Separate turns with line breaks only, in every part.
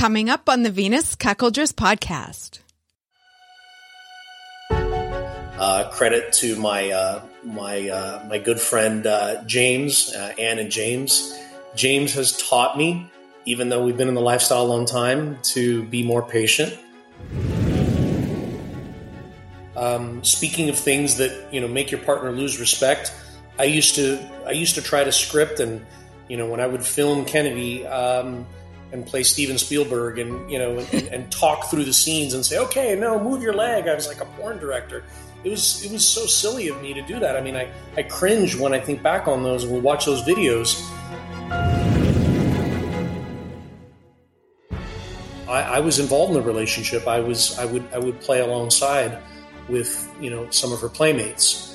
Coming up on the Venus Cuckoldress podcast.
Uh, credit to my uh, my uh, my good friend uh, James, uh, Ann and James. James has taught me, even though we've been in the lifestyle a long time, to be more patient. Um, speaking of things that you know make your partner lose respect, I used to I used to try to script and you know when I would film Kennedy um, and play Steven Spielberg and you know and, and, talk through the scenes and say okay no move your leg. I was like a porn director. It was it was so silly of me to do that. I mean I, I cringe when I think back on those and we watch those videos. I, I was involved in the relationship. I was I would I would play alongside with you know some of her playmates.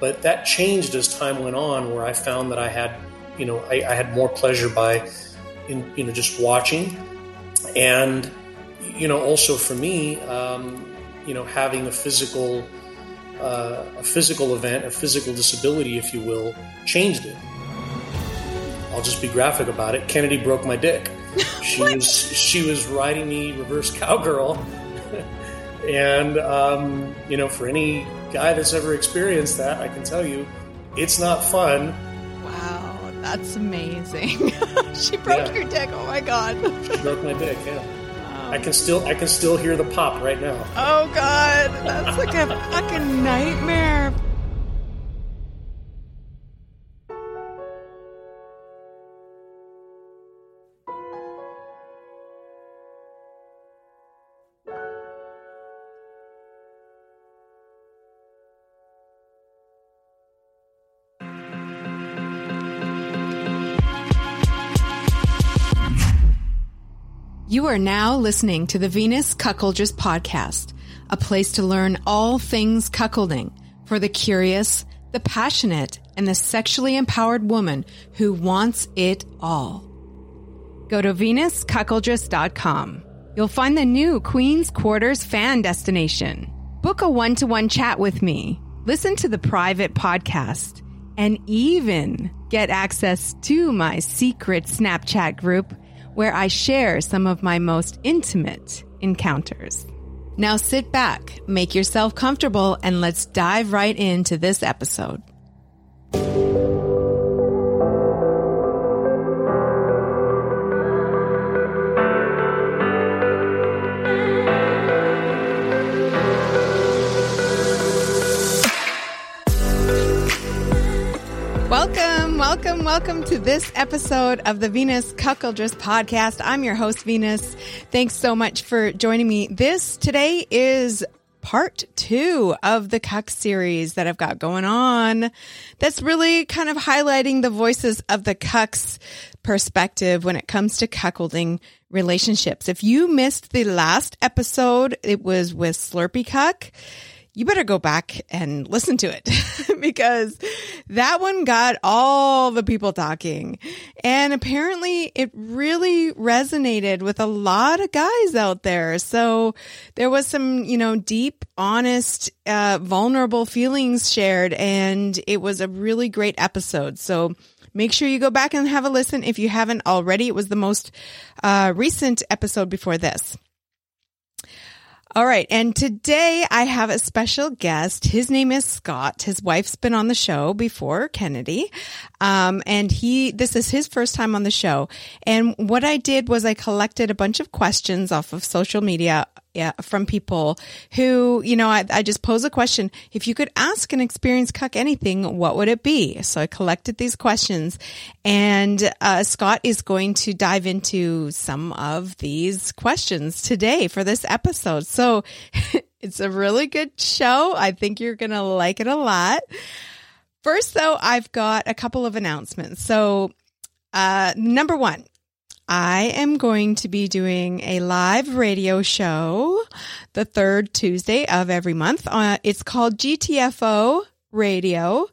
But that changed as time went on where I found that I had you know I, I had more pleasure by in, you know just watching. And you know also for me um, you know having a physical uh, a physical event a physical disability if you will changed it. I'll just be graphic about it. Kennedy broke my dick. She was she was riding me reverse cowgirl. And um, you know for any guy that's ever experienced that i can tell you it's not fun
that's amazing. she broke yeah. your dick. Oh my god.
she broke my dick. Yeah. Wow. I um, can still I can still hear the pop right now.
Oh god, that's like a fucking nightmare. You are now listening to the Venus Cuckoldress podcast, a place to learn all things cuckolding for the curious, the passionate, and the sexually empowered woman who wants it all. Go to venuscuckoldress.com. You'll find the new Queen's Quarters fan destination. Book a one to one chat with me, listen to the private podcast, and even get access to my secret Snapchat group where I share some of my most intimate encounters. Now sit back, make yourself comfortable, and let's dive right into this episode. Welcome, welcome to this episode of the Venus Cuckoldress podcast. I'm your host, Venus. Thanks so much for joining me. This today is part two of the Cuck series that I've got going on. That's really kind of highlighting the voices of the Cucks perspective when it comes to cuckolding relationships. If you missed the last episode, it was with Slurpy Cuck you better go back and listen to it because that one got all the people talking. And apparently it really resonated with a lot of guys out there. So there was some, you know, deep, honest, uh, vulnerable feelings shared and it was a really great episode. So make sure you go back and have a listen if you haven't already. It was the most, uh, recent episode before this. All right. And today I have a special guest. His name is Scott. His wife's been on the show before, Kennedy. Um, and he, this is his first time on the show. And what I did was I collected a bunch of questions off of social media yeah, from people who, you know, I, I just pose a question. If you could ask an experienced cuck anything, what would it be? So I collected these questions and uh, Scott is going to dive into some of these questions today for this episode. So it's a really good show. I think you're going to like it a lot. First, though, I've got a couple of announcements. So, uh, number one, I am going to be doing a live radio show the third Tuesday of every month. Uh, it's called GTFO Radio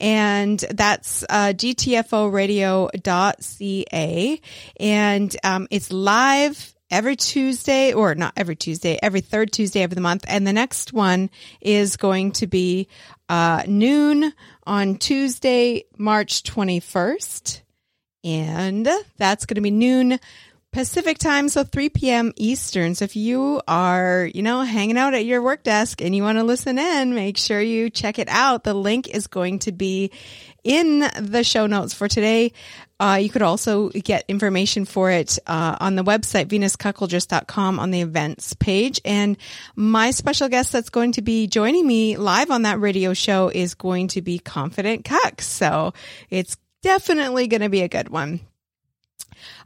and that's uh, gtforadio.ca and um, it's live every Tuesday or not every Tuesday, every third Tuesday of the month. And the next one is going to be uh, noon on Tuesday, March 21st and that's going to be noon Pacific time, so 3 p.m. Eastern. So if you are, you know, hanging out at your work desk and you want to listen in, make sure you check it out. The link is going to be in the show notes for today. Uh, you could also get information for it uh, on the website, venuscuckoldress.com on the events page. And my special guest that's going to be joining me live on that radio show is going to be Confident Cuck. So it's definitely going to be a good one.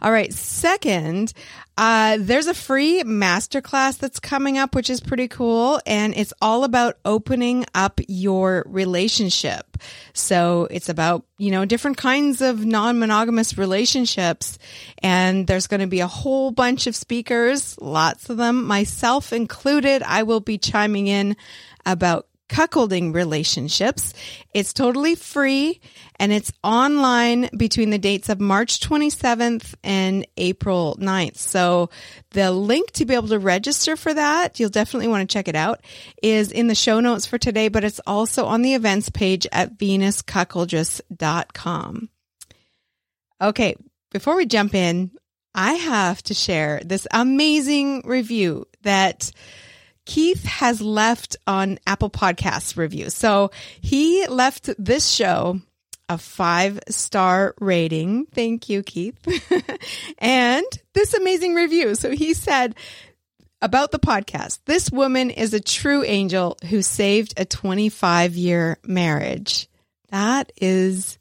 All right. Second, uh, there's a free masterclass that's coming up, which is pretty cool. And it's all about opening up your relationship. So it's about, you know, different kinds of non-monogamous relationships. And there's going to be a whole bunch of speakers, lots of them, myself included. I will be chiming in about cuckolding relationships. It's totally free and it's online between the dates of March 27th and April 9th. So the link to be able to register for that, you'll definitely want to check it out, is in the show notes for today, but it's also on the events page at venuscuckoldress.com. Okay, before we jump in, I have to share this amazing review that Keith has left on Apple Podcasts review. So he left this show a five star rating. Thank you, Keith. and this amazing review. So he said about the podcast this woman is a true angel who saved a 25 year marriage. That is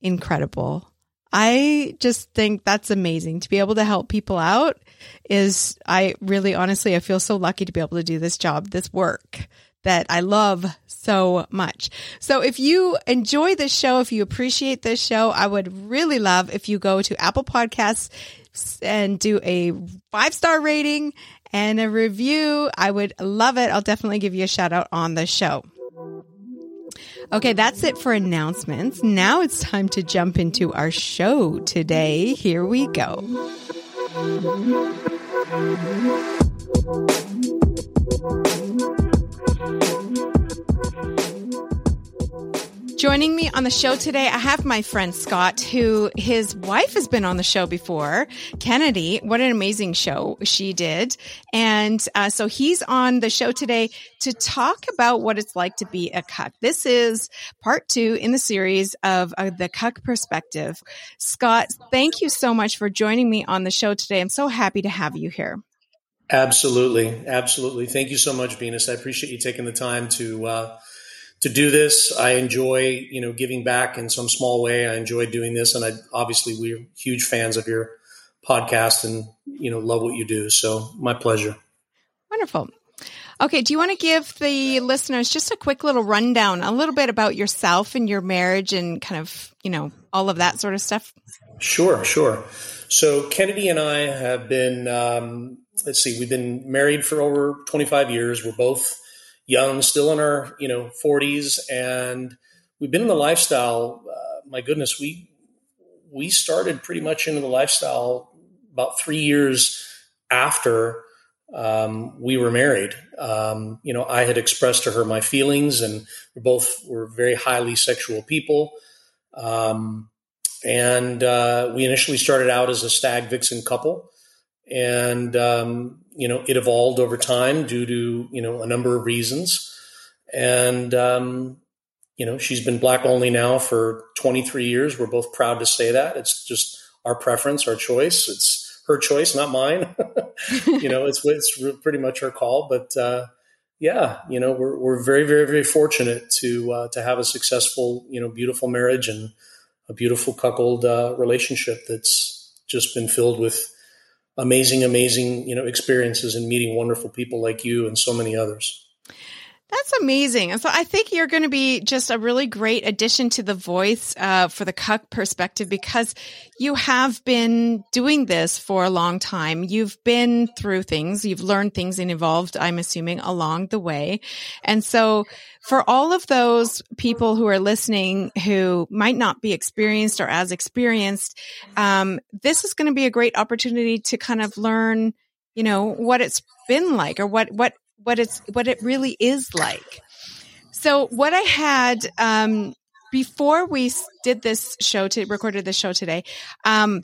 incredible. I just think that's amazing to be able to help people out is I really honestly I feel so lucky to be able to do this job, this work that I love so much. So if you enjoy this show, if you appreciate this show, I would really love if you go to Apple Podcasts and do a five star rating and a review. I would love it. I'll definitely give you a shout out on the show. Okay, that's it for announcements. Now it's time to jump into our show today. Here we go. Joining me on the show today, I have my friend Scott, who his wife has been on the show before, Kennedy. What an amazing show she did. And uh, so he's on the show today to talk about what it's like to be a cuck. This is part two in the series of uh, the cuck perspective. Scott, thank you so much for joining me on the show today. I'm so happy to have you here.
Absolutely. Absolutely. Thank you so much, Venus. I appreciate you taking the time to, uh, to do this. I enjoy, you know, giving back in some small way. I enjoy doing this, and I obviously we're huge fans of your podcast, and you know, love what you do. So my pleasure.
Wonderful. Okay, do you want to give the listeners just a quick little rundown, a little bit about yourself and your marriage, and kind of you know all of that sort of stuff?
Sure, sure. So Kennedy and I have been, um, let's see, we've been married for over 25 years. We're both young, still in our you know 40s, and we've been in the lifestyle. Uh, my goodness, we we started pretty much into the lifestyle about three years after um, we were married. Um, you know, I had expressed to her my feelings, and we both were very highly sexual people. Um, and uh, we initially started out as a stag vixen couple, and um, you know, it evolved over time due to, you know, a number of reasons. And, um, you know, she's been black only now for 23 years. We're both proud to say that. It's just our preference, our choice. It's her choice, not mine. you know, it's, it's pretty much her call. But, uh, yeah, you know, we're, we're very, very, very fortunate to, uh, to have a successful, you know, beautiful marriage and a beautiful cuckold, uh, relationship that's just been filled with, amazing, amazing, you know, experiences and meeting wonderful people like you and so many others.
That's amazing. And so I think you're going to be just a really great addition to the voice uh, for the cuck perspective because you have been doing this for a long time. You've been through things, you've learned things and evolved, I'm assuming, along the way. And so for all of those people who are listening who might not be experienced or as experienced, um, this is going to be a great opportunity to kind of learn, you know, what it's been like or what, what, what it's, what it really is like. So what I had, um, before we did this show to recorded this show today, um,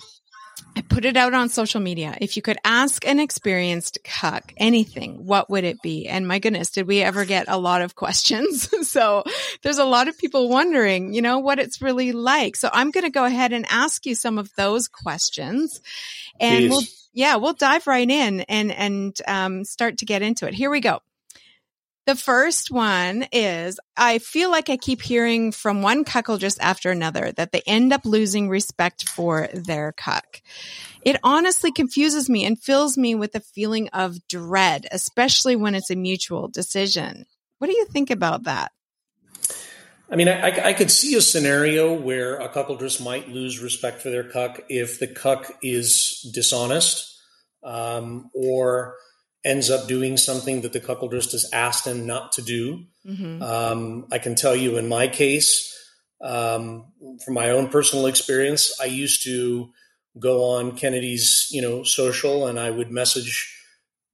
I put it out on social media. If you could ask an experienced cuck anything, what would it be? And my goodness, did we ever get a lot of questions? so there's a lot of people wondering, you know, what it's really like. So I'm going to go ahead and ask you some of those questions and we'll, yeah, we'll dive right in and, and, um, start to get into it. Here we go. The first one is I feel like I keep hearing from one cuckoldress after another that they end up losing respect for their cuck. It honestly confuses me and fills me with a feeling of dread, especially when it's a mutual decision. What do you think about that?
I mean, I, I could see a scenario where a cuckoldress might lose respect for their cuck if the cuck is dishonest um, or ends up doing something that the cuckoldress has asked him not to do. Mm-hmm. Um, I can tell you in my case, um, from my own personal experience, I used to go on Kennedy's, you know, social and I would message,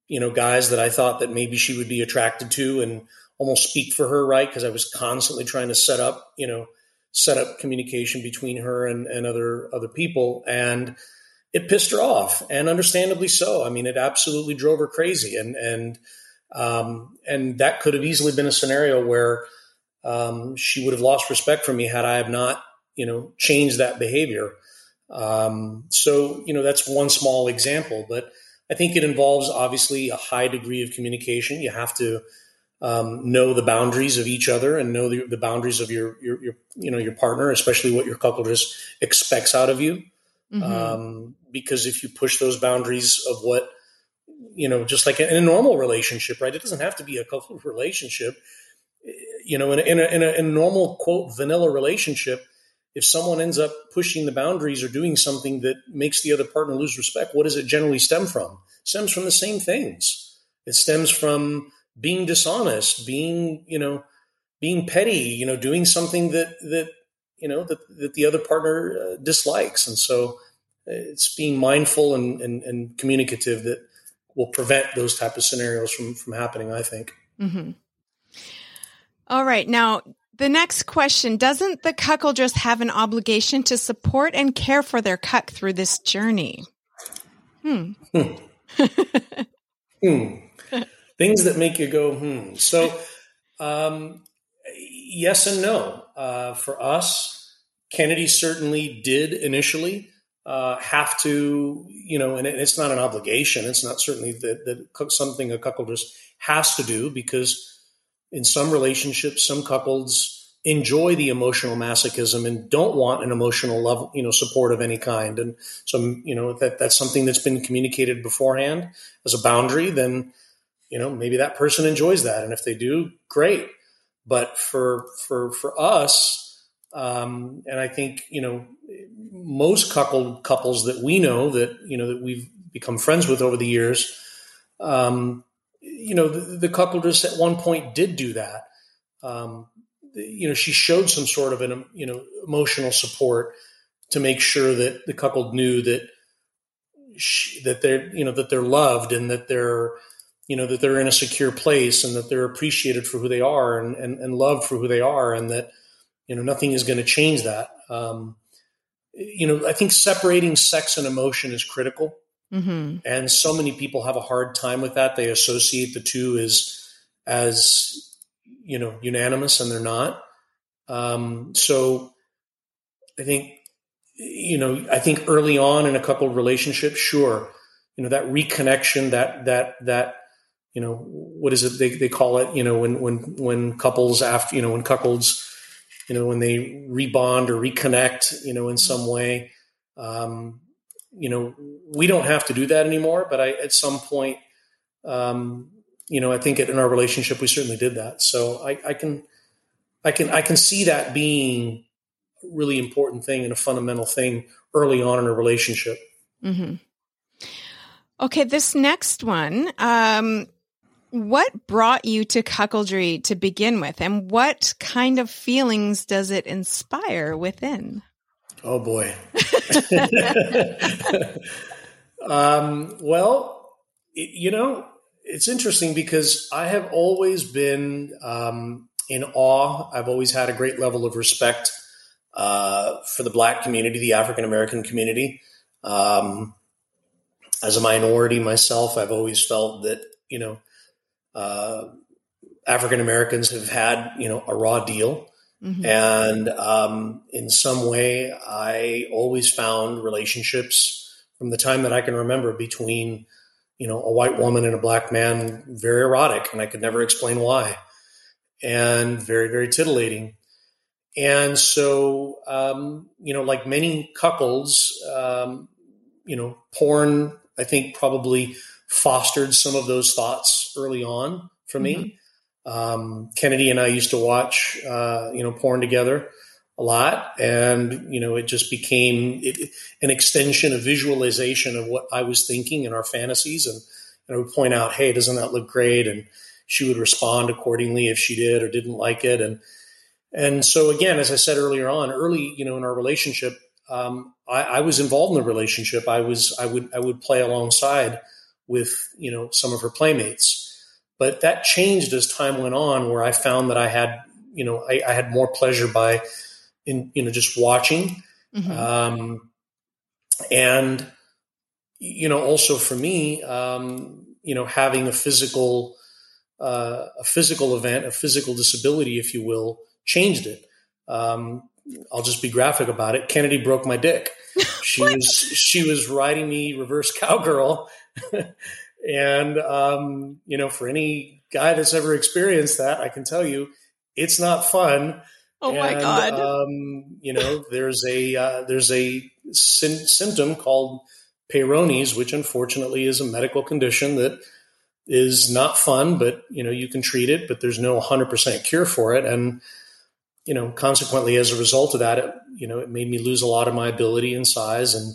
you know, guys that I thought that maybe she would be attracted to and almost speak for her, right? Because I was constantly trying to set up, you know, set up communication between her and, and other other people. And it pissed her off, and understandably so. I mean, it absolutely drove her crazy, and and um, and that could have easily been a scenario where um, she would have lost respect for me had I have not, you know, changed that behavior. Um, so you know, that's one small example, but I think it involves obviously a high degree of communication. You have to um, know the boundaries of each other and know the, the boundaries of your, your, your, you know, your partner, especially what your just expects out of you. Mm-hmm. Um, because if you push those boundaries of what, you know, just like in a normal relationship, right? It doesn't have to be a couple relationship. You know, in a, in a, in a, in a normal quote vanilla relationship, if someone ends up pushing the boundaries or doing something that makes the other partner lose respect, what does it generally stem from? It stems from the same things. It stems from being dishonest, being, you know, being petty, you know, doing something that that you know that, that the other partner uh, dislikes and so uh, it's being mindful and, and, and, communicative that will prevent those type of scenarios from from happening i think mm-hmm.
All right now the next question doesn't the cuckoldress have an obligation to support and care for their cuck through this journey hmm, hmm.
hmm. things that make you go hmm so um, yes and no. Uh, for us, Kennedy certainly did initially uh, have to, you know, and it's not an obligation. It's not certainly that, that something a just has to do because in some relationships, some couples enjoy the emotional masochism and don't want an emotional level, you know, support of any kind. And so, you know, that that's something that's been communicated beforehand as a boundary. Then, you know, maybe that person enjoys that, and if they do, great. But for for for us, um, and I think you know most cuckold couples that we know that you know that we've become friends with over the years, um, you know the, the couple just at one point did do that. Um, you know, she showed some sort of an you know emotional support to make sure that the couple knew that she, that they're you know that they're loved and that they're you know that they're in a secure place and that they're appreciated for who they are and, and, and loved for who they are and that you know nothing is going to change that. Um, you know i think separating sex and emotion is critical. Mm-hmm. and so many people have a hard time with that. They associate the two as as you know unanimous and they're not. Um, so i think you know i think early on in a couple relationships sure you know that reconnection that that that you know, what is it they, they call it? You know, when when when couples after you know when couples, you know, when they rebond or reconnect, you know, in some way. Um, you know, we don't have to do that anymore. But I, at some point, um, you know, I think in our relationship we certainly did that. So I, I can, I can, I can see that being a really important thing and a fundamental thing early on in a relationship. Mm-hmm.
Okay, this next one. Um, what brought you to cuckoldry to begin with, and what kind of feelings does it inspire within?
Oh boy. um, well, it, you know, it's interesting because I have always been um, in awe. I've always had a great level of respect uh, for the Black community, the African American community. Um, as a minority myself, I've always felt that you know uh, African Americans have had you know a raw deal, mm-hmm. and um, in some way, I always found relationships from the time that I can remember between you know a white woman and a black man very erotic, and I could never explain why, and very very titillating. And so, um, you know, like many couples, um, you know, porn, I think probably fostered some of those thoughts early on for me. Mm-hmm. Um, Kennedy and I used to watch, uh, you know, porn together a lot, and you know, it just became it, an extension of visualization of what I was thinking in our fantasies, and, and I would point out, "Hey, doesn't that look great?" and she would respond accordingly if she did or didn't like it, and and so again, as I said earlier on, early, you know, in our relationship, um, I, I, was involved in the relationship. I was, I would, I would play alongside with, you know, some of her playmates. But that changed as time went on, where I found that I had, you know, I, I had more pleasure by, in, you know, just watching, mm-hmm. um, and, you know, also for me, um, you know, having a physical, uh, a physical event, a physical disability, if you will, changed it. Um, I'll just be graphic about it. Kennedy broke my dick. She was she was riding me reverse cowgirl, and um, you know, for any guy that's ever experienced that, I can tell you, it's not fun.
Oh my and, god!
Um, you know, there's a uh, there's a sy- symptom called Peyronie's, which unfortunately is a medical condition that is not fun, but you know you can treat it, but there's no 100% cure for it, and you know, consequently, as a result of that, it, you know, it made me lose a lot of my ability and size. And,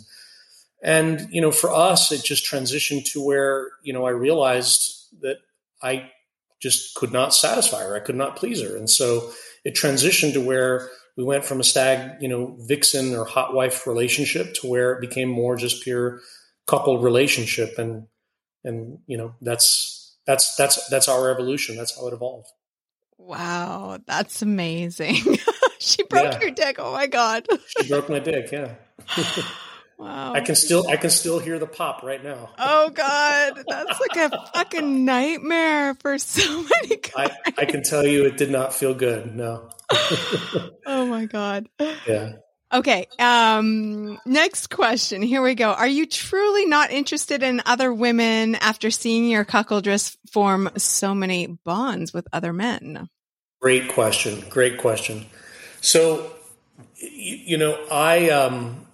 and, you know, for us, it just transitioned to where, you know, I realized that I just could not satisfy her. I could not please her. And so it transitioned to where we went from a stag, you know, vixen or hot wife relationship to where it became more just pure cuckold relationship. And, and, you know, that's, that's, that's, that's our evolution. That's how it evolved.
Wow, that's amazing. she broke yeah. your dick. Oh my god.
she broke my dick, yeah. wow. I can still I can still hear the pop right now.
oh god, that's like a fucking nightmare for so many guys.
I, I can tell you it did not feel good. No.
oh my god.
Yeah.
Okay. Um, next question. Here we go. Are you truly not interested in other women after seeing your cuckoldress form so many bonds with other men?
Great question. Great question. So, you, you know, I, um,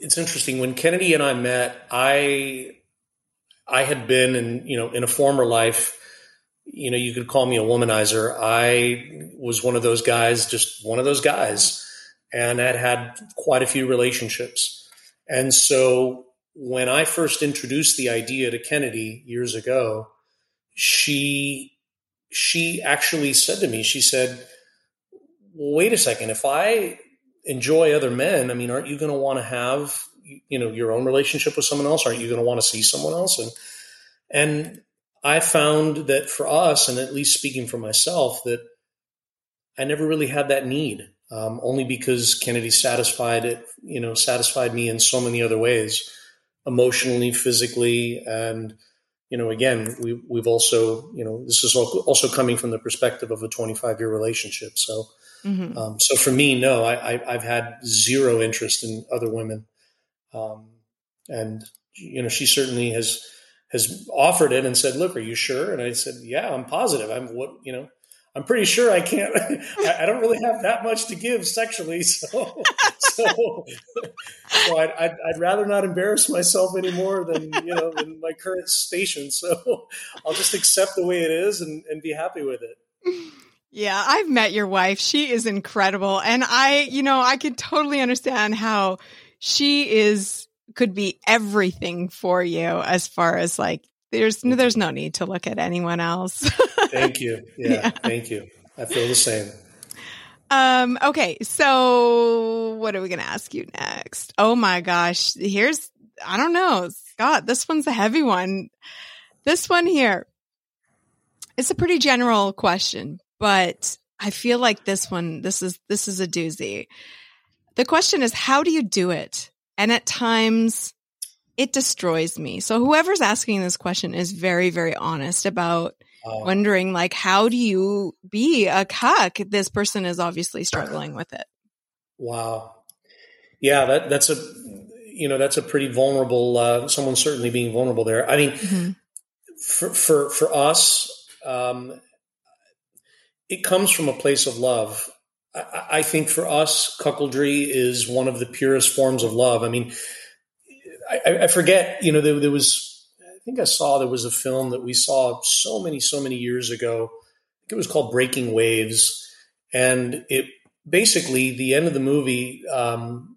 it's interesting when Kennedy and I met, I, I had been in, you know, in a former life, you know, you could call me a womanizer. I was one of those guys, just one of those guys and had had quite a few relationships. And so when I first introduced the idea to Kennedy years ago, she she actually said to me, she said, "Wait a second. If I enjoy other men, I mean, aren't you going to want to have you know your own relationship with someone else? Aren't you going to want to see someone else?" And and I found that for us, and at least speaking for myself, that I never really had that need um, only because Kennedy satisfied it, you know, satisfied me in so many other ways, emotionally, physically, and you know, again, we we've also, you know, this is also coming from the perspective of a 25 year relationship. So, mm-hmm. um, so for me, no, I, I have had zero interest in other women, um, and you know, she certainly has has offered it and said, "Look, are you sure?" And I said, "Yeah, I'm positive. I'm what you know." I'm pretty sure I can't. I, don't really have that much to give sexually, so so, so I'd, I'd, I'd, rather not embarrass myself anymore than you know in my current station. So I'll just accept the way it is and, and be happy with it.
Yeah, I've met your wife. She is incredible, and I, you know, I can totally understand how she is could be everything for you as far as like there's there's no need to look at anyone else.
thank you. Yeah, yeah, thank you. I feel the same.
Um, okay, so what are we going to ask you next? Oh my gosh, here's, I don't know, Scott, this one's a heavy one. This one here, it's a pretty general question, but I feel like this one, this is, this is a doozy. The question is, how do you do it? And at times it destroys me. So whoever's asking this question is very, very honest about oh. wondering like, how do you be a cuck? This person is obviously struggling with it.
Wow. Yeah, that, that's a, you know, that's a pretty vulnerable, uh, someone certainly being vulnerable there. I mean, mm-hmm. for, for, for us, um, it comes from a place of love. I, I think for us, cuckoldry is one of the purest forms of love. I mean, I, I forget, you know, there, there, was, I think I saw there was a film that we saw so many, so many years ago. I think it was called Breaking Waves. And it basically, the end of the movie, um,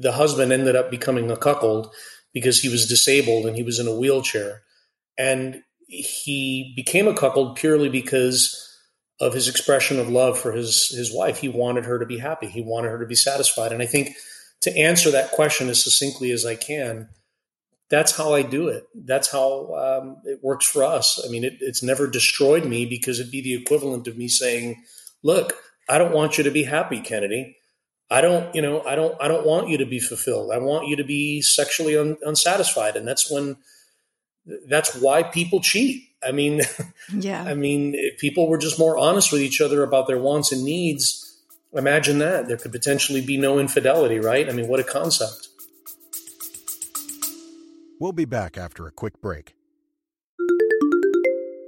the husband ended up becoming a cuckold because he was disabled and he was in a wheelchair. And he became a cuckold purely because of his expression of love for his his wife. He wanted her to be happy. He wanted her to be satisfied. And I think to answer that question as succinctly as I can, that's how I do it. That's how um, it works for us. I mean, it, it's never destroyed me because it'd be the equivalent of me saying, "Look, I don't want you to be happy, Kennedy. I don't, you know, I don't, I don't want you to be fulfilled. I want you to be sexually un- unsatisfied." And that's when, that's why people cheat. I mean, yeah. I mean, if people were just more honest with each other about their wants and needs Imagine that. There could potentially be no infidelity, right? I mean, what a concept.
We'll be back after a quick break.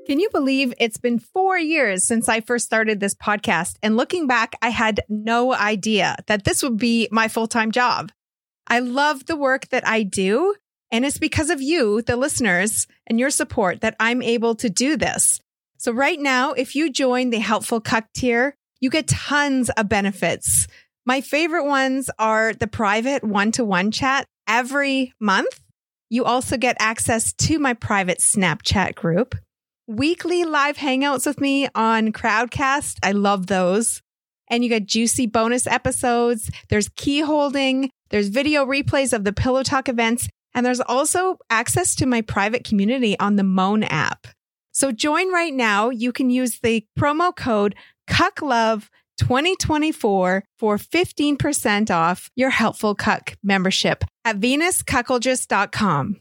Can you believe it's been four years since I first started this podcast? And looking back, I had no idea that this would be my full time job. I love the work that I do. And it's because of you, the listeners, and your support that I'm able to do this. So right now, if you join the Helpful Cuck tier, you get tons of benefits. My favorite ones are the private one to one chat every month. You also get access to my private Snapchat group, weekly live hangouts with me on Crowdcast. I love those. And you get juicy bonus episodes. There's key holding. There's video replays of the Pillow Talk events. And there's also access to my private community on the Moan app. So join right now. You can use the promo code Cuck Love 2024 for 15% off your Helpful Cuck membership at venuscuckoldress.com.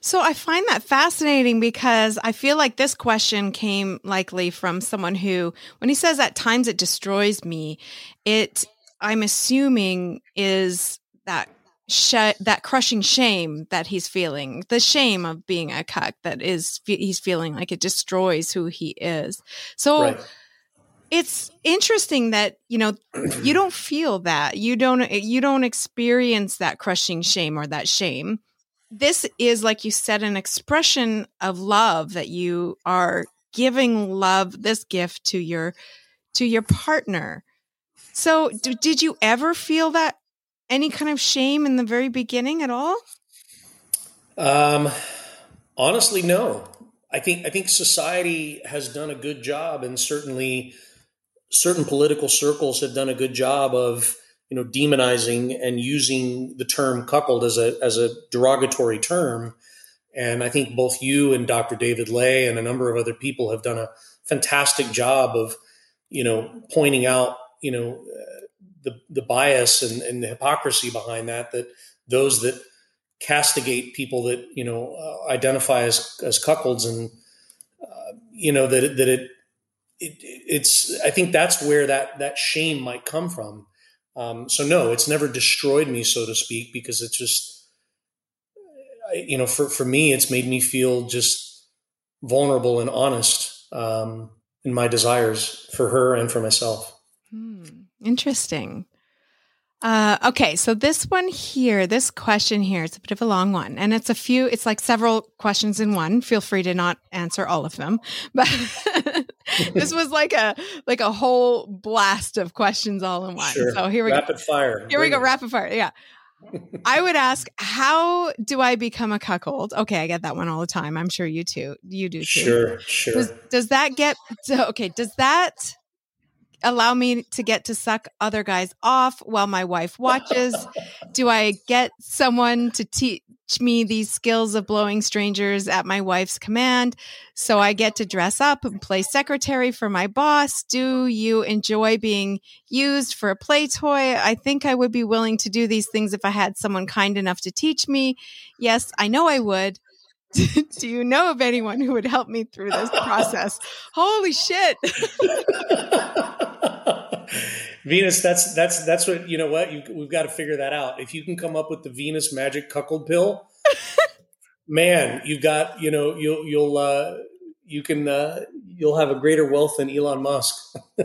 So I find that fascinating because I feel like this question came likely from someone who, when he says at times it destroys me, it, I'm assuming is that sh- that crushing shame that he's feeling, the shame of being a cuck that is he's feeling like it destroys who he is. So right. it's interesting that you know you don't feel that you don't you don't experience that crushing shame or that shame. This is like you said an expression of love that you are giving love this gift to your to your partner. So, do, did you ever feel that any kind of shame in the very beginning at all?
Um, honestly, no. I think I think society has done a good job, and certainly certain political circles have done a good job of you know demonizing and using the term cuckold as a as a derogatory term. And I think both you and Dr. David Ley and a number of other people have done a fantastic job of you know pointing out you know the, the bias and, and the hypocrisy behind that, that those that castigate people that, you know, uh, identify as, as cuckolds and, uh, you know, that, that it, it, it's, I think that's where that, that shame might come from. Um, so no, it's never destroyed me, so to speak, because it's just, you know, for, for me, it's made me feel just vulnerable and honest um, in my desires for her and for myself.
Hmm. Interesting. Uh, okay, so this one here, this question here, it's a bit of a long one, and it's a few. It's like several questions in one. Feel free to not answer all of them, but this was like a like a whole blast of questions all in one.
Sure.
So here we
rapid
go.
Rapid fire.
Here we go. Rapid fire. Yeah. I would ask, how do I become a cuckold? Okay, I get that one all the time. I'm sure you too. You do too.
Sure, sure.
Does, does that get okay? Does that allow me to get to suck other guys off while my wife watches? Do I get someone to teach? me these skills of blowing strangers at my wife's command. So I get to dress up and play secretary for my boss. Do you enjoy being used for a play toy? I think I would be willing to do these things if I had someone kind enough to teach me. Yes, I know I would. do you know of anyone who would help me through this process? Holy shit.
Venus, that's that's that's what you know. What you, we've got to figure that out. If you can come up with the Venus Magic Cuckold Pill, man, you've got you know you'll you'll uh, you can uh, you'll have a greater wealth than Elon Musk.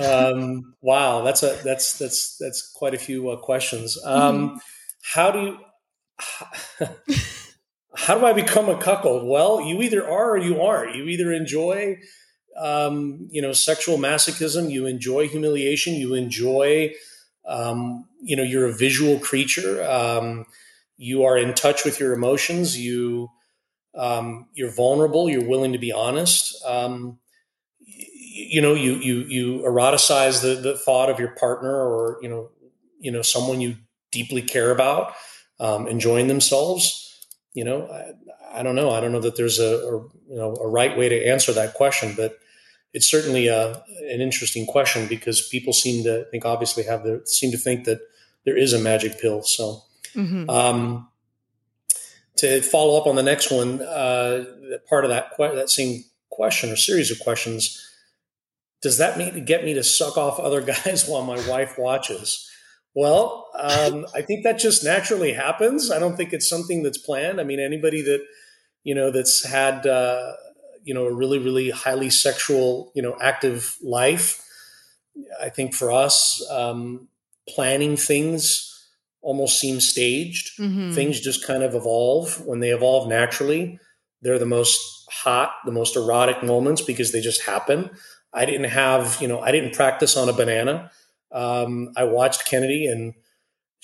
um, wow, that's a that's that's that's quite a few uh, questions. Um, mm-hmm. How do you? How, do I become a cuckold? Well, you either are or you aren't. You either enjoy um, you know, sexual masochism. You enjoy humiliation. You enjoy, um, you know, you're a visual creature. Um, you are in touch with your emotions. You, um, you're vulnerable. You're willing to be honest. Um, you know, you you you eroticize the the thought of your partner or you know, you know, someone you deeply care about um, enjoying themselves. You know, I, I don't know. I don't know that there's a, a, you know a right way to answer that question, but it's certainly a, uh, an interesting question because people seem to think obviously have the seem to think that there is a magic pill. So, mm-hmm. um, to follow up on the next one, uh, part of that que- that same question or series of questions, does that mean to get me to suck off other guys while my wife watches? Well, um, I think that just naturally happens. I don't think it's something that's planned. I mean, anybody that you know that's had uh, you know a really really highly sexual you know active life. I think for us um, planning things almost seems staged. Mm-hmm. things just kind of evolve. When they evolve naturally they're the most hot the most erotic moments because they just happen. I didn't have you know i didn't practice on a banana. Um, i watched kennedy and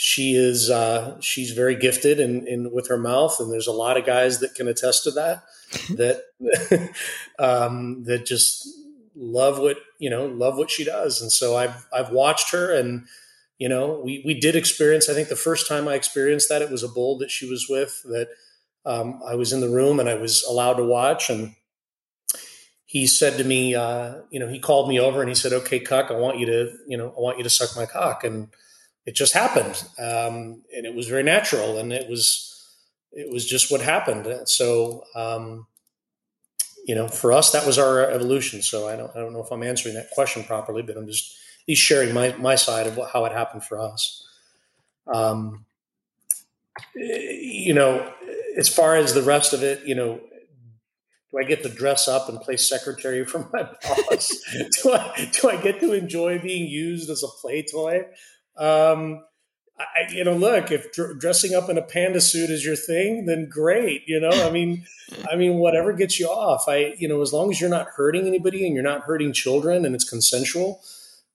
she is uh, she's very gifted and in with her mouth and there's a lot of guys that can attest to that that um, that just love what you know love what she does. And so i've i've watched her and you know we we did experience i think the first time i experienced that it was a bull that she was with that um, i was in the room and i was allowed to watch. And he said to me uh, you know he called me over and he said okay cuck i want you to you know i want you to suck my cock. And it just happened, um, and it was very natural, and it was it was just what happened. So, um, you know, for us, that was our evolution. So I don't I don't know if I'm answering that question properly, but I'm just at least sharing my my side of what, how it happened for us. Um, you know, as far as the rest of it, you know, do I get to dress up and play secretary for my boss? do I do I get to enjoy being used as a play toy? Um, I, you know, look, if dr- dressing up in a panda suit is your thing, then great. You know, I mean, I mean, whatever gets you off. I, you know, as long as you're not hurting anybody and you're not hurting children and it's consensual,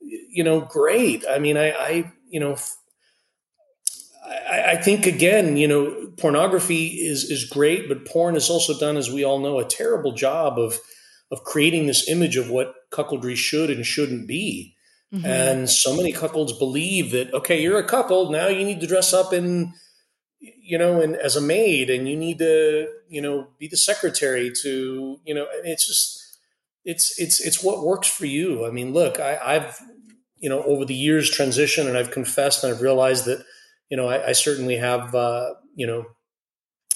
you know, great. I mean, I, I you know, I, I think again, you know, pornography is is great, but porn has also done, as we all know, a terrible job of of creating this image of what cuckoldry should and shouldn't be. Mm-hmm. And so many cuckolds believe that, okay, you're a cuckold. Now you need to dress up in, you know, and as a maid and you need to, you know, be the secretary to, you know, it's just, it's, it's, it's what works for you. I mean, look, I, I've, you know, over the years transitioned and I've confessed and I've realized that, you know, I, I certainly have, uh, you know,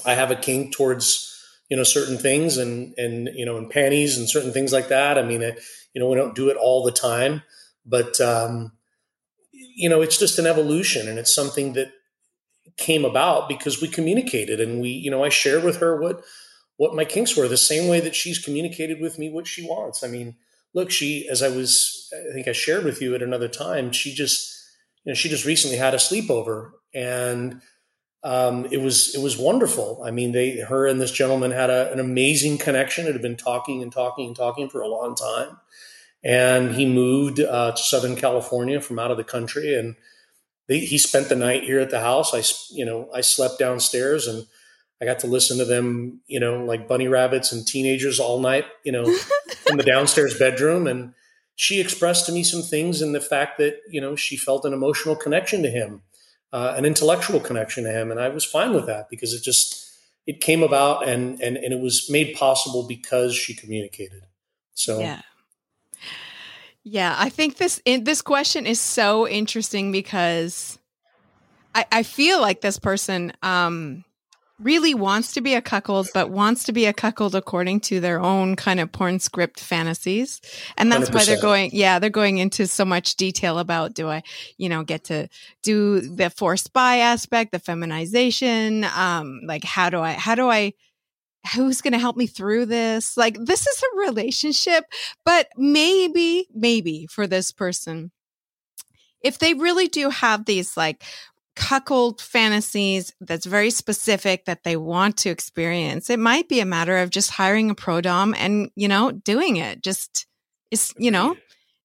I have a kink towards, you know, certain things and, and, you know, and panties and certain things like that. I mean, I, you know, we don't do it all the time but um, you know, it's just an evolution, and it's something that came about because we communicated, and we, you know, I shared with her what what my kinks were, the same way that she's communicated with me what she wants. I mean, look, she, as I was, I think I shared with you at another time, she just, you know, she just recently had a sleepover, and um, it was it was wonderful. I mean, they, her and this gentleman had a, an amazing connection. It had been talking and talking and talking for a long time and he moved uh, to Southern California from out of the country, and they, he spent the night here at the house. I, you know, I slept downstairs, and I got to listen to them, you know, like bunny rabbits and teenagers all night, you know, in the downstairs bedroom. And she expressed to me some things in the fact that you know she felt an emotional connection to him. uh, an intellectual connection to him, and I was fine with that because it just it came about and and and it was made possible because she communicated. So
yeah. Yeah, I think this in, this question is so interesting because I, I feel like this person um, really wants to be a cuckold, but wants to be a cuckold according to their own kind of porn script fantasies. And that's 100%. why they're going, yeah, they're going into so much detail about do I, you know, get to do the forced bi aspect, the feminization, um, like how do I, how do I, who's going to help me through this? Like, this is a relationship, but maybe, maybe for this person, if they really do have these like cuckold fantasies that's very specific that they want to experience. It might be a matter of just hiring a pro dom and, you know, doing it. Just is, you know,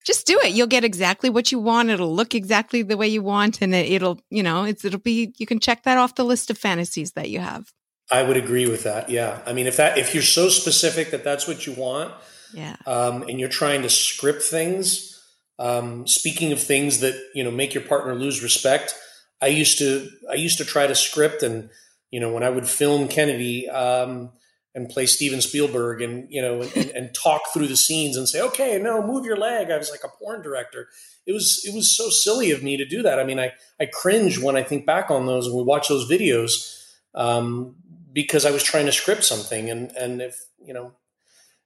just do it. You'll get exactly what you want. It'll look exactly the way you want and it, will you know, it's it'll be you can check that off the list of fantasies that you have.
I would agree with that. Yeah. I mean, if that if you're so specific that that's what you want,
yeah.
Um, and you're trying to script things, um, speaking of things that, you know, make your partner lose respect, I used to I used to try to script and you know when I would film Kennedy um, and play Steven Spielberg and you know and, and, talk through the scenes and say okay no move your leg I was like a porn director it was it was so silly of me to do that I mean I I cringe when I think back on those and we watch those videos um, because I was trying to script something and and if you know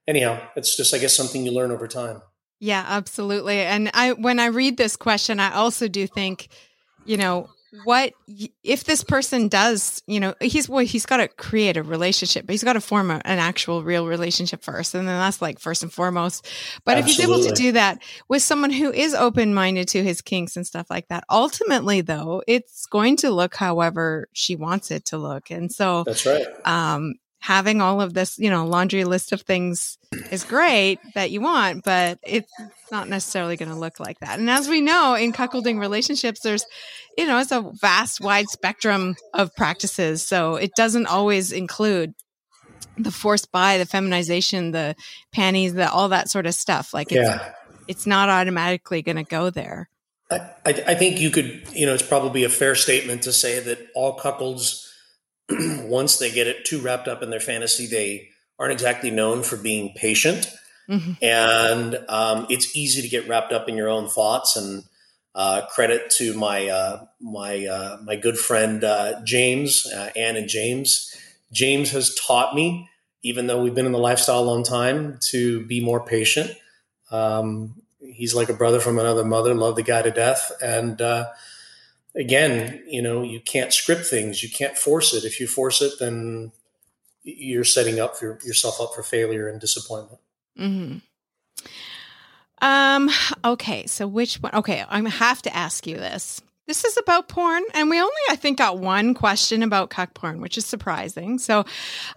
anyhow it's just I guess something you learn over time.
Yeah, absolutely. And I when I read this question I also do think you know what if this person does you know he's well he's got to create a relationship but he's got to form a, an actual real relationship first and then that's like first and foremost but Absolutely. if he's able to do that with someone who is open-minded to his kinks and stuff like that ultimately though it's going to look however she wants it to look and so
that's right
um having all of this, you know, laundry list of things is great that you want, but it's not necessarily going to look like that. And as we know in cuckolding relationships, there's, you know, it's a vast, wide spectrum of practices. So it doesn't always include the forced bi, the feminization, the panties, the all that sort of stuff. Like it's, yeah. it's not automatically going to go there.
I, I think you could, you know, it's probably a fair statement to say that all cuckolds once they get it too wrapped up in their fantasy, they aren't exactly known for being patient. Mm-hmm. And um, it's easy to get wrapped up in your own thoughts. And uh, credit to my uh, my uh, my good friend uh, James, uh, Ann and James. James has taught me, even though we've been in the lifestyle a long time, to be more patient. Um, he's like a brother from another mother. Love the guy to death, and uh, again, you know, you can't script things. You can't force it. If you force it, then you're setting up yourself up for failure and disappointment.
Mm-hmm. Um. Okay. So which one? Okay, I'm gonna have to ask you this. This is about porn, and we only, I think, got one question about cuck porn, which is surprising. So,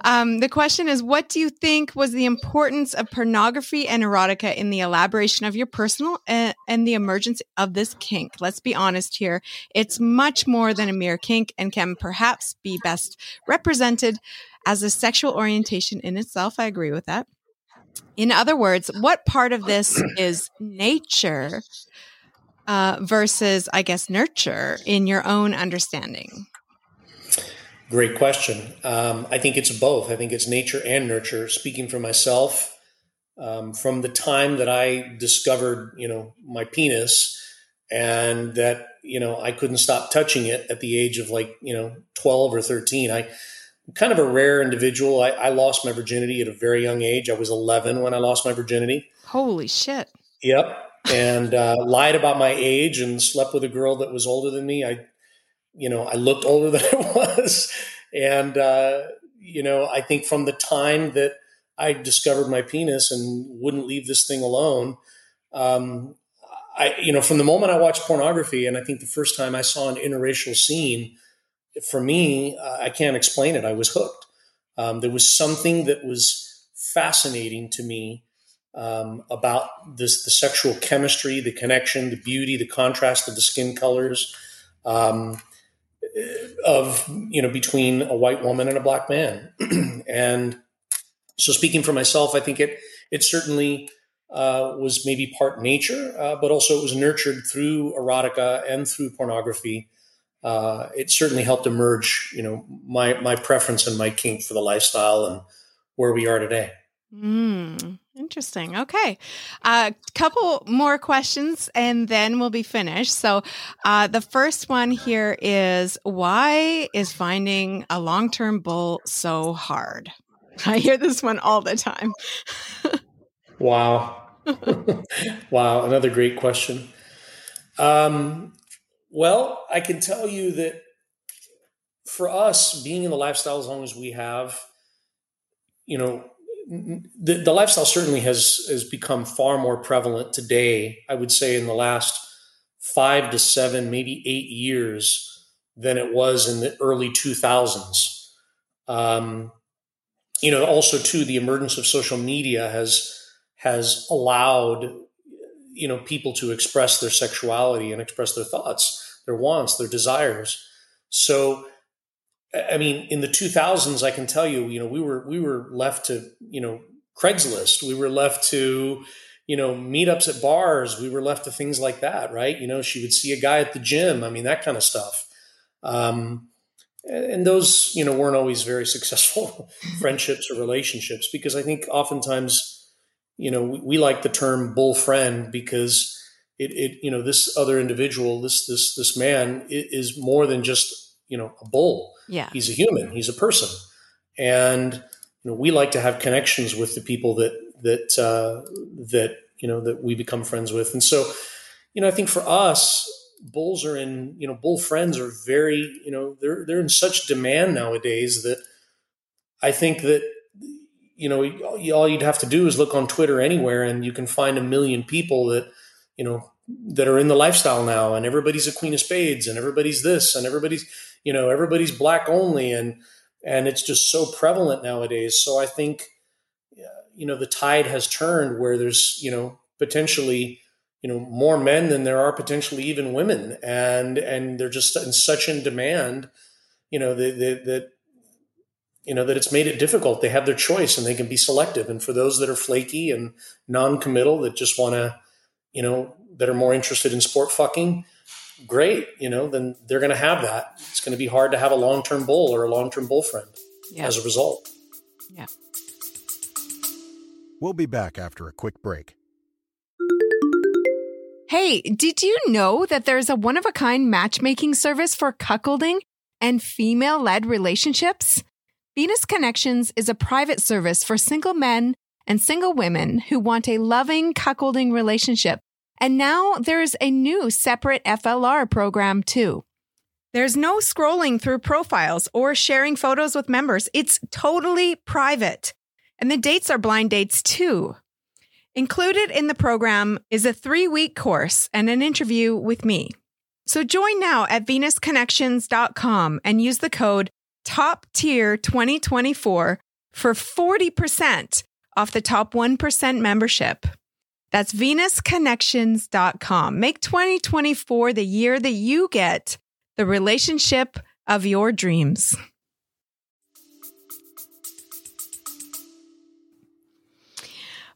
um, the question is, what do you think was the importance of pornography and erotica in the elaboration of your personal and, and the emergence of this kink? Let's be honest here; it's much more than a mere kink, and can perhaps be best represented as a sexual orientation in itself. I agree with that. In other words, what part of this is nature uh, versus, I guess, nurture in your own understanding?
Great question. Um, I think it's both. I think it's nature and nurture. Speaking for myself, um, from the time that I discovered, you know, my penis and that, you know, I couldn't stop touching it at the age of like, you know, 12 or 13. I, am kind of a rare individual. I, I, lost my virginity at a very young age. I was 11 when I lost my virginity.
Holy shit.
Yep and uh, lied about my age and slept with a girl that was older than me. I, you know, I looked older than I was, and uh, you know, I think from the time that I discovered my penis and wouldn't leave this thing alone, um, I, you know, from the moment I watched pornography, and I think the first time I saw an interracial scene, for me, uh, I can't explain it. I was hooked. Um, there was something that was fascinating to me um, about this the sexual chemistry, the connection, the beauty, the contrast of the skin colors um, of you know between a white woman and a black man. and so, speaking for myself, I think it it certainly uh, was maybe part nature, uh, but also it was nurtured through erotica and through pornography. uh, it certainly helped emerge, you know, my my preference and my kink for the lifestyle and where we are today.
Mm, interesting. Okay. A uh, couple more questions and then we'll be finished. So, uh, the first one here is why is finding a long term bull so hard? I hear this one all the time.
wow. wow. Another great question. Um, well, I can tell you that for us, being in the lifestyle as long as we have, you know, the, the lifestyle certainly has has become far more prevalent today. I would say in the last five to seven, maybe eight years than it was in the early 2000s. Um, you know, also too, the emergence of social media has has allowed you know people to express their sexuality and express their thoughts their wants their desires so i mean in the 2000s i can tell you you know we were we were left to you know craigslist. We were left to you know meetups at bars. We were left to things like that right? You know she would see a guy at the gym. I mean that kind of stuff. Um, and those you know weren't always very successful friendships or relationships because i think oftentimes you know, we, we like the term bull friend because it, it, you know, this other individual, this, this, this man is more than just, you know, a bull.
Yeah.
He's a human, he's a person. And, you know, we like to have connections with the people that, that, uh, that, you know, that we become friends with. And so, you know, I think for us, bulls are in, you know, bull friends are very, you know, they're, they're in such demand nowadays that I think that you know, all you'd have to do is look on Twitter anywhere, and you can find a million people that, you know, that are in the lifestyle now, and everybody's a queen of spades, and everybody's this, and everybody's, you know, everybody's black only, and and it's just so prevalent nowadays. So I think, uh, you know, the tide has turned where there's, you know, potentially, you know, more men than there are potentially even women, and and they're just in such in demand, you know, that that you know that it's made it difficult. They have their choice and they can be selective. And for those that are flaky and non-committal that just want to, you know, that are more interested in sport fucking, great. You know, then they're going to have that. It's going to be hard to have a long-term bull or a long-term bull friend yeah. as a result.
Yeah.
We'll be back after a quick break.
Hey, did you know that there's a one of a kind matchmaking service for cuckolding and female led relationships? Venus Connections is a private service for single men and single women who want a loving cuckolding relationship. And now there's a new separate FLR program too. There's no scrolling through profiles or sharing photos with members. It's totally private. And the dates are blind dates too. Included in the program is a three week course and an interview with me. So join now at venusconnections.com and use the code top tier 2024 for 40% off the top 1% membership. That's venusconnections.com. Make 2024 the year that you get the relationship of your dreams.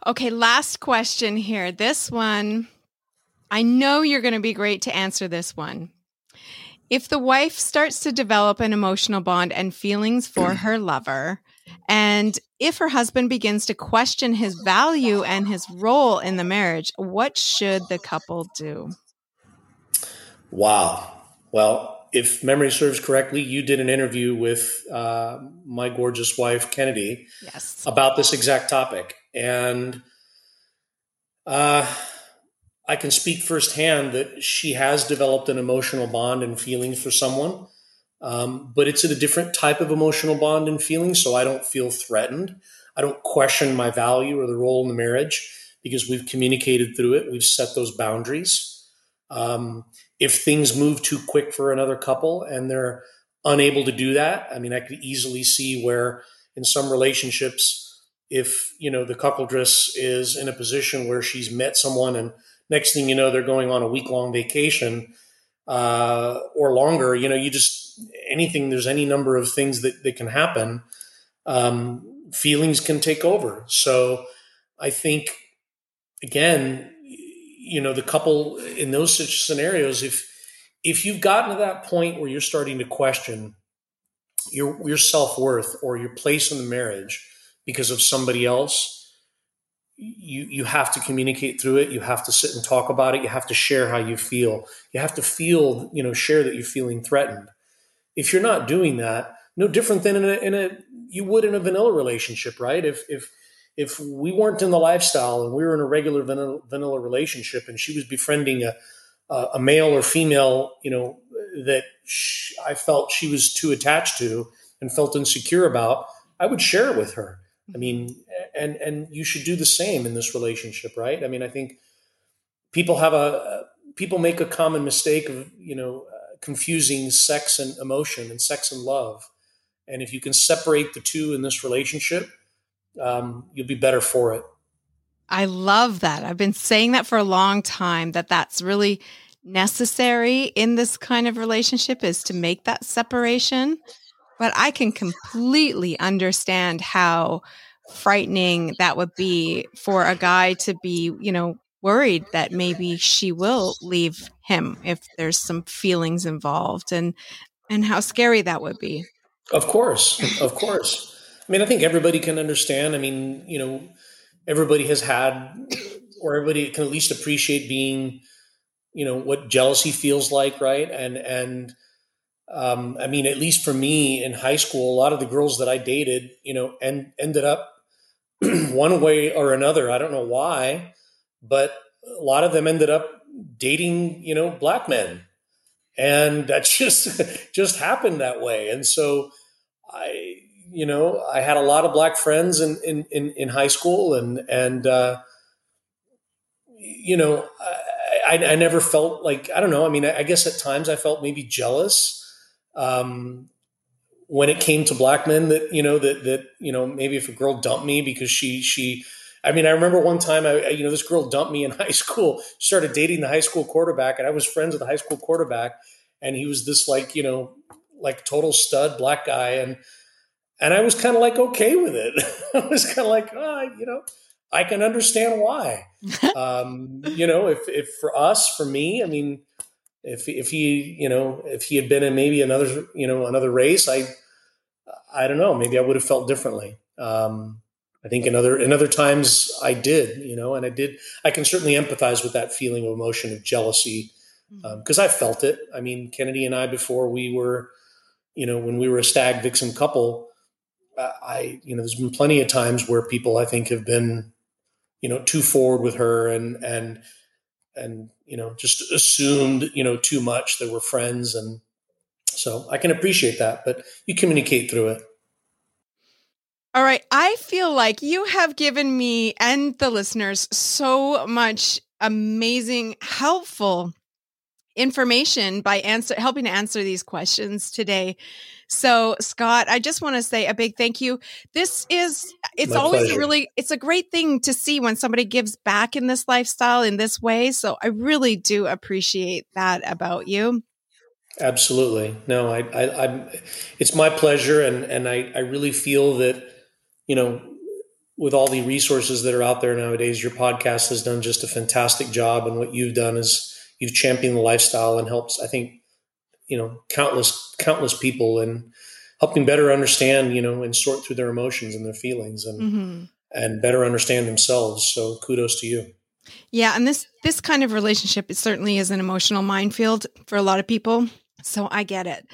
Okay, last question here. This one, I know you're going to be great to answer this one. If the wife starts to develop an emotional bond and feelings for her lover, and if her husband begins to question his value and his role in the marriage, what should the couple do?
Wow. Well, if memory serves correctly, you did an interview with uh, my gorgeous wife, Kennedy,
yes.
about this exact topic. And uh, I can speak firsthand that she has developed an emotional bond and feelings for someone, um, but it's a different type of emotional bond and feeling. So I don't feel threatened. I don't question my value or the role in the marriage because we've communicated through it. We've set those boundaries. Um, if things move too quick for another couple and they're unable to do that, I mean, I could easily see where in some relationships, if you know the cuckoldress is in a position where she's met someone and next thing you know, they're going on a week long vacation uh, or longer. You know, you just anything. There's any number of things that that can happen. Um, feelings can take over. So I think again, you know, the couple in those such scenarios, if if you've gotten to that point where you're starting to question your your self worth or your place in the marriage because of somebody else, you you have to communicate through it. You have to sit and talk about it. You have to share how you feel. You have to feel, you know, share that you're feeling threatened. If you're not doing that, no different than in a, in a you would in a vanilla relationship, right? If if if we weren't in the lifestyle and we were in a regular vanilla, vanilla relationship and she was befriending a a male or female, you know, that she, I felt she was too attached to and felt insecure about, I would share it with her. I mean, and and you should do the same in this relationship, right? I mean, I think people have a people make a common mistake of you know uh, confusing sex and emotion and sex and love, and if you can separate the two in this relationship, um, you'll be better for it.
I love that. I've been saying that for a long time. That that's really necessary in this kind of relationship is to make that separation. But I can completely understand how frightening that would be for a guy to be, you know, worried that maybe she will leave him if there's some feelings involved and and how scary that would be.
Of course. Of course. I mean, I think everybody can understand. I mean, you know, everybody has had or everybody can at least appreciate being, you know, what jealousy feels like, right? And and um, I mean, at least for me in high school, a lot of the girls that I dated, you know, and ended up one way or another. I don't know why, but a lot of them ended up dating, you know, black men. And that just just happened that way. And so I, you know, I had a lot of black friends in in, in, in high school and and uh, you know, I, I, never felt like I don't know. I mean, I, I guess at times I felt maybe jealous. Um, when it came to black men that you know that that you know maybe if a girl dumped me because she she I mean I remember one time I you know this girl dumped me in high school. Started dating the high school quarterback and I was friends with the high school quarterback and he was this like you know like total stud black guy and and I was kind of like okay with it. I was kind of like oh, you know I can understand why. Um, you know if if for us for me I mean if if he you know if he had been in maybe another you know another race I I don't know. Maybe I would have felt differently. Um, I think in other in other times I did, you know, and I did. I can certainly empathize with that feeling of emotion of jealousy because mm-hmm. um, I felt it. I mean, Kennedy and I before we were, you know, when we were a stag vixen couple, I, you know, there's been plenty of times where people I think have been, you know, too forward with her and and and you know just assumed you know too much. They were friends and so I can appreciate that, but you communicate through it.
All right. I feel like you have given me and the listeners so much amazing, helpful information by answer helping to answer these questions today. So, Scott, I just want to say a big thank you. This is it's My always pleasure. really it's a great thing to see when somebody gives back in this lifestyle in this way. So, I really do appreciate that about you.
Absolutely. No, I, I, I'm, it's my pleasure. And, and I, I really feel that, you know, with all the resources that are out there nowadays, your podcast has done just a fantastic job. And what you've done is you've championed the lifestyle and helps, I think, you know, countless, countless people and helping better understand, you know, and sort through their emotions and their feelings and, mm-hmm. and better understand themselves. So kudos to you.
Yeah, and this this kind of relationship it certainly is an emotional minefield for a lot of people. So I get it.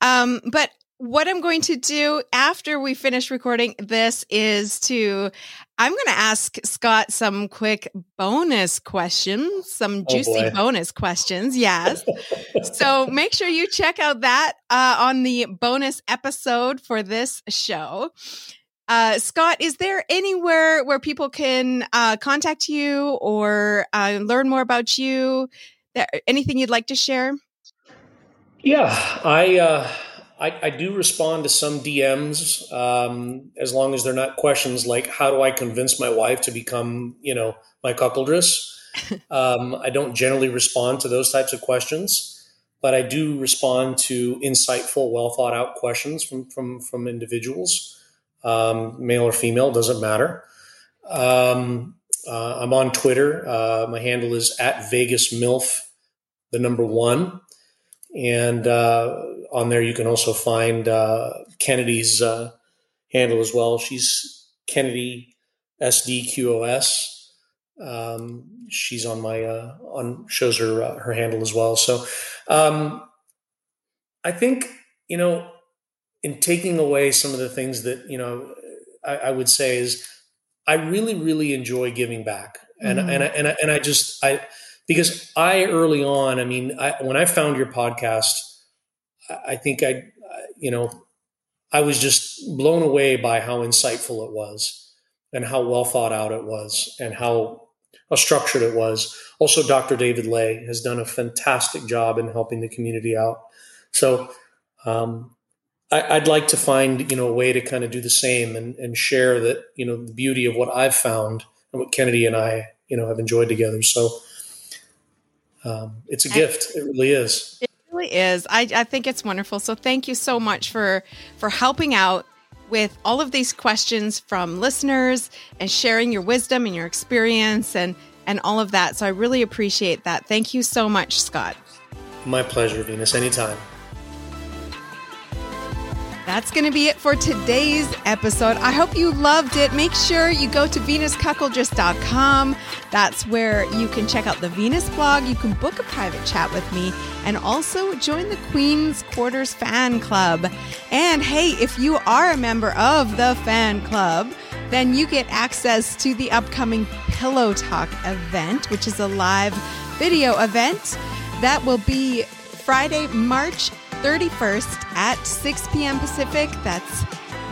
Um, but what I'm going to do after we finish recording this is to I'm going to ask Scott some quick bonus questions, some oh juicy oh bonus questions. Yes. so make sure you check out that uh, on the bonus episode for this show. Uh, Scott, is there anywhere where people can uh, contact you or uh, learn more about you? There, anything you'd like to share?
Yeah, I, uh, I, I do respond to some DMs um, as long as they're not questions like how do I convince my wife to become you know my cuckoldress. um, I don't generally respond to those types of questions, but I do respond to insightful, well thought out questions from from from individuals, um, male or female, doesn't matter. Um, uh, I'm on Twitter. Uh, my handle is at Vegas MILF, the number one. And uh, on there, you can also find uh, Kennedy's uh, handle as well. She's Kennedy SDQOS. Um, she's on my uh, on shows her uh, her handle as well. So um, I think you know in taking away some of the things that you know I, I would say is I really really enjoy giving back and mm-hmm. and I, and I, and I just I because I early on I mean I, when I found your podcast I think I you know I was just blown away by how insightful it was and how well thought out it was and how how structured it was. Also, Dr. David Ley has done a fantastic job in helping the community out. So, um, I, would like to find you know a way to kind of do the same and, and share that you know the beauty of what I've found and what Kennedy and I you know have enjoyed together. So, um, it's a gift. It really is.
It really is. I, I think it's wonderful. So, thank you so much for for helping out with all of these questions from listeners and sharing your wisdom and your experience and and all of that. So I really appreciate that. Thank you so much, Scott.
My pleasure, Venus. Anytime.
That's going to be it for today's episode. I hope you loved it. Make sure you go to venuscuckoldress.com. That's where you can check out the Venus blog. You can book a private chat with me and also join the Queen's Quarters fan club. And hey, if you are a member of the fan club, then you get access to the upcoming Pillow Talk event, which is a live video event that will be Friday, March 31st at 6 p.m. Pacific. That's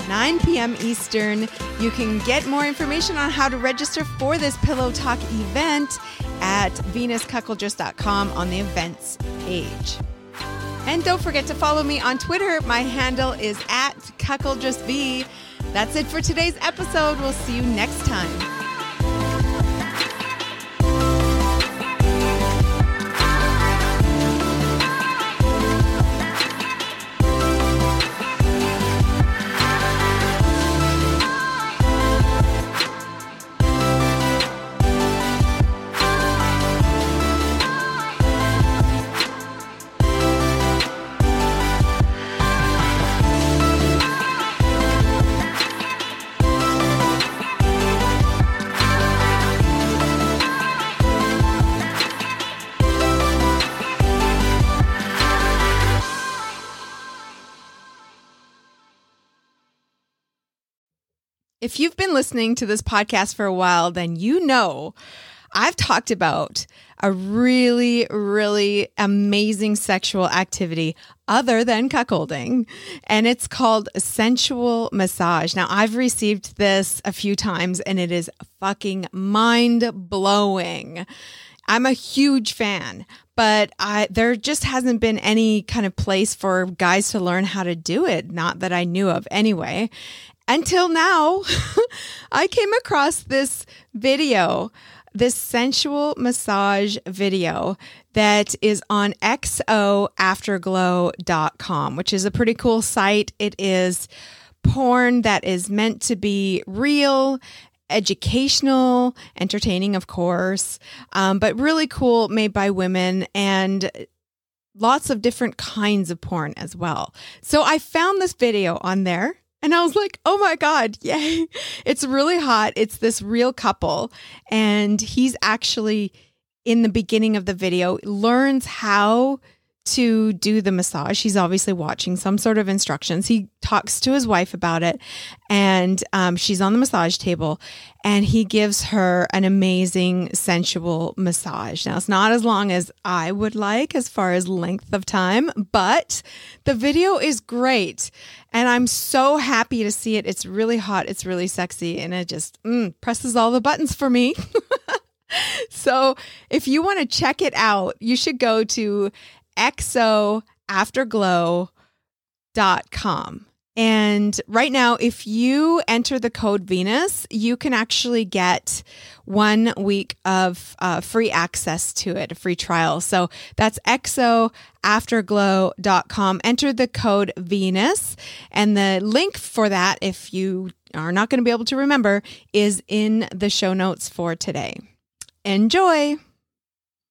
9 p.m. Eastern. You can get more information on how to register for this Pillow Talk event at venuscuckoldress.com on the events page. And don't forget to follow me on Twitter. My handle is at cuckoldressv. That's it for today's episode. We'll see you next time. If you've been listening to this podcast for a while, then you know I've talked about a really, really amazing sexual activity other than cuckolding, and it's called sensual massage. Now, I've received this a few times, and it is fucking mind blowing. I'm a huge fan, but I there just hasn't been any kind of place for guys to learn how to do it, not that I knew of anyway until now, I came across this video, this sensual massage video that is on xoafterglow.com, which is a pretty cool site. It is porn that is meant to be real educational, entertaining, of course, um, but really cool, made by women and lots of different kinds of porn as well. So I found this video on there and I was like, oh my God, yay. It's really hot. It's this real couple. And he's actually, in the beginning of the video, learns how to do the massage. He's obviously watching some sort of instructions. He talks to his wife about it, and um, she's on the massage table, and he gives her an amazing sensual massage. Now, it's not as long as I would like as far as length of time, but the video is great, and I'm so happy to see it. It's really hot, it's really sexy, and it just mm, presses all the buttons for me. so, if you want to check it out, you should go to xoafterglow.com. And right now, if you enter the code Venus, you can actually get one week of uh, free access to it, a free trial. So that's xoafterglow.com. Enter the code Venus, and the link for that, if you are not going to be able to remember, is in the show notes for today. Enjoy!